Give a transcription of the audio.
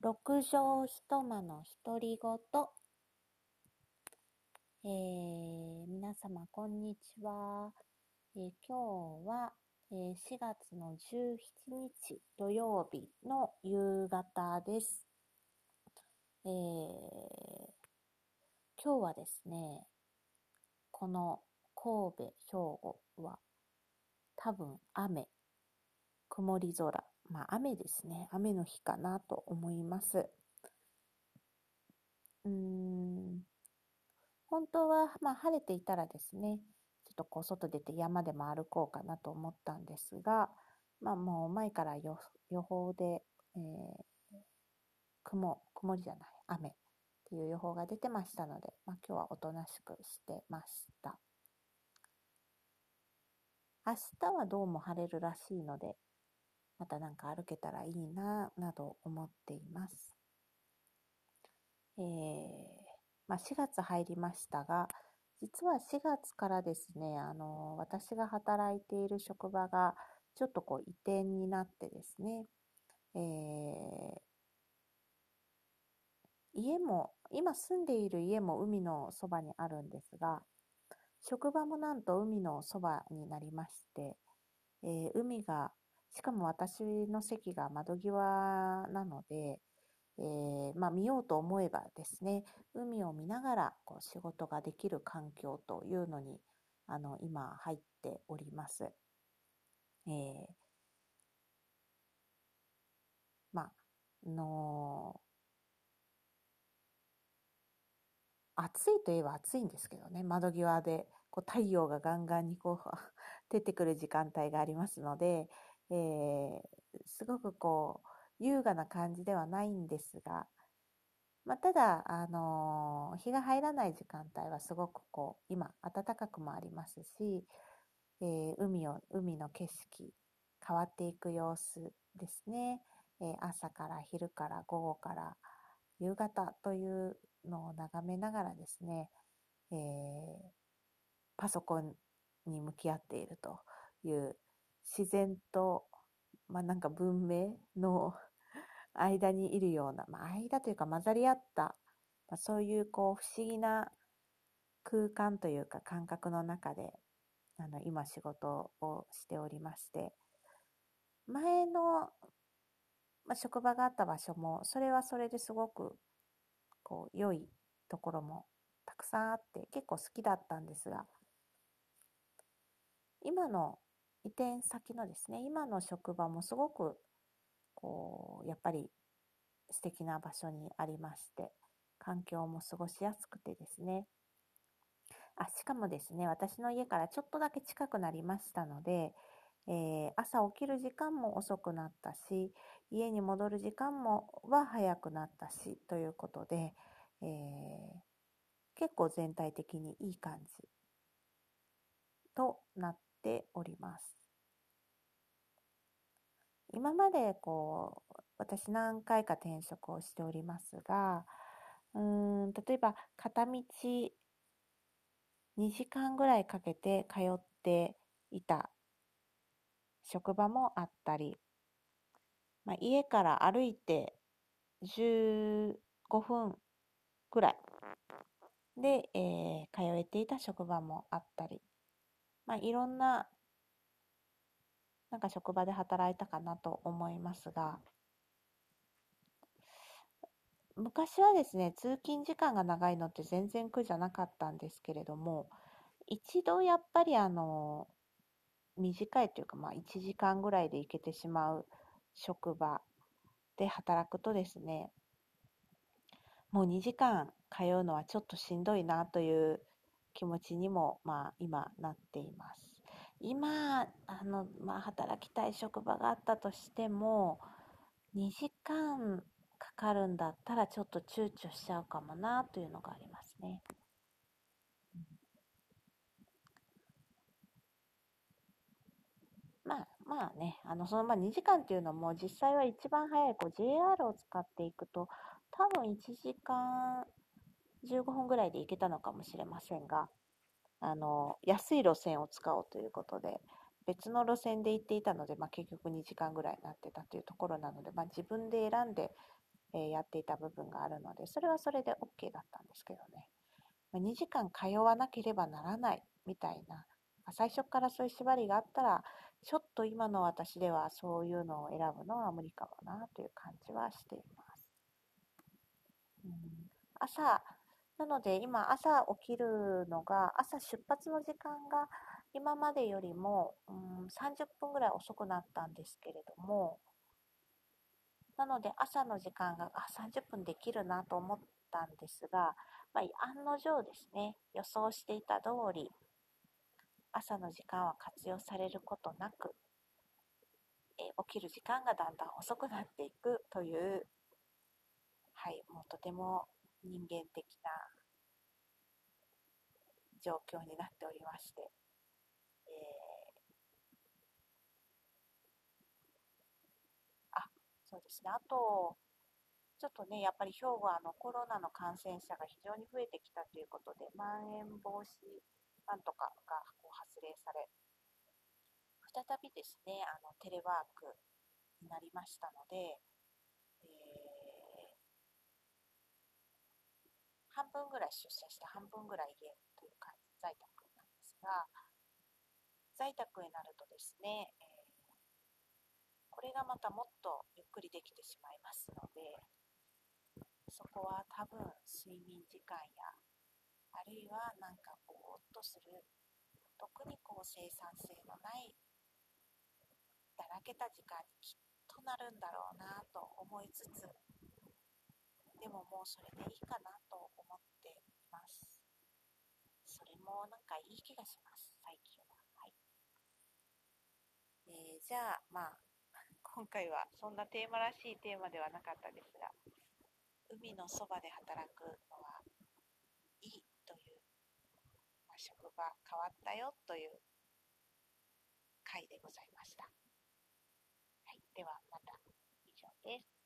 六畳一間の独り言。えー、皆様、こんにちは。えー今日は、えー4月の17日土曜日の夕方です。えー今日はですね、この神戸、兵庫は多分雨、曇り空、まあ雨ですね。雨の日かなと思います。うん、本当は、まあ晴れていたらですね、ちょっとこう外出て山でも歩こうかなと思ったんですが、まあもう前から予予報で、えー雲、曇りじゃない、雨っていう予報が出てましたので、まあ今日はおとなしくしてました。明日はどうも晴れるらしいので、またなんか歩けたらいいな、など思っています。えーまあ4月入りましたが、実は4月からですね、あの、私が働いている職場がちょっとこう移転になってですね、えー家も、今住んでいる家も海のそばにあるんですが、職場もなんと海のそばになりまして、えー海が、しかも私の席が窓際なので、えーまあ見ようと思えばですね、海を見ながらこう仕事ができる環境というのに、あの、今入っております。えーまあ、あの暑いといえば暑いんですけどね、窓際でこう太陽がガンガンにこう 出てくる時間帯がありますので、えーすごくこう優雅な感じではないんですが、まあ、ただ、あの日が入らない時間帯はすごくこう今暖かくもありますし、えー海を海の景色変わっていく様子ですね、えー朝から昼から午後から夕方というのを眺めながらですね、えーパソコンに向き合っているという自然と、まあ、なんか文明の 間にいるような、まあ、間というか混ざり合った、まあ、そういうこう不思議な空間というか感覚の中であの今仕事をしておりまして前の、まあ、職場があった場所もそれはそれですごくこう良いところもたくさんあって結構好きだったんですが今の移転先のですね今の職場もすごくこうやっぱり素敵な場所にありまして環境も過ごしやすくてですね。あしかもですね私の家からちょっとだけ近くなりましたので、えー朝起きる時間も遅くなったし家に戻る時間もは早くなったしということで、えー結構全体的にいい感じとなっております。今までこう私何回か転職をしておりますがうーん例えば片道2時間ぐらいかけて通っていた職場もあったり、まあ、家から歩いて15分ぐらいで、えー通えていた職場もあったり、まあ、いろんななんか職場で働いたかなと思いますが。昔はですね通勤時間が長いのって全然苦じゃなかったんですけれども一度やっぱりあの短いというか、まあ、1時間ぐらいで行けてしまう職場で働くとですねもう2時間通うのはちょっとしんどいなという気持ちにも、まあ、今なっています。今あの、まあ、働きたい職場があったとしても2時間かかるんだったらちょっと躊躇しちゃうかもなというのがありますね。まあまあね、あのそのまあ2時間っていうのも実際は一番早いこう JR を使っていくと多分1時間15分ぐらいで行けたのかもしれませんが、あの安い路線を使おうということで別の路線で行っていたので、まあ、結局2時間ぐらいになってたというところなので、まあ、自分で選んでえーやっていた部分があるので、それはそれで OK だったんですけどね。まあ2時間通わなければならないみたいな、まあ最初からそういう縛りがあったら、ちょっと今の私ではそういうのを選ぶのは無理かもなという感じはしています。うん、朝、なので今朝起きるのが、朝出発の時間が今までよりも、うん、30分ぐらい遅くなったんですけれども、なので朝の時間があ30分できるなと思ったんですが、まあ、案の定ですね、予想していた通り、朝の時間は活用されることなく、え起きる時間がだんだん遅くなっていくという、はい、もうとても人間的な状況になっておりまして、えーあ、そうですね。あと、ちょっとね、やっぱり兵庫はあのコロナの感染者が非常に増えてきたということで、まん延防止なんとかがこう発令され、再びですね、あのテレワークになりましたので、えー半分ぐらい出社して半分ぐらい家という感じ、在宅なんですが、在宅になるとですね、えーこれがまたもっとゆっくりできてしまいますので、そこは多分睡眠時間や、あるいはなんかぼーっとする、特にこう生産性のない、だらけた時間にきっとなるんだろうなと思いつつ、でももうそれでいいかなと思っています。それもなんかいい気がします、最近は。はい。えーじゃあ、まあ、今回はそんなテーマらしいテーマではなかったですが、海のそばで働くのはいいという、まあ、職場変わったよという回でございました。はい、ではまた以上です。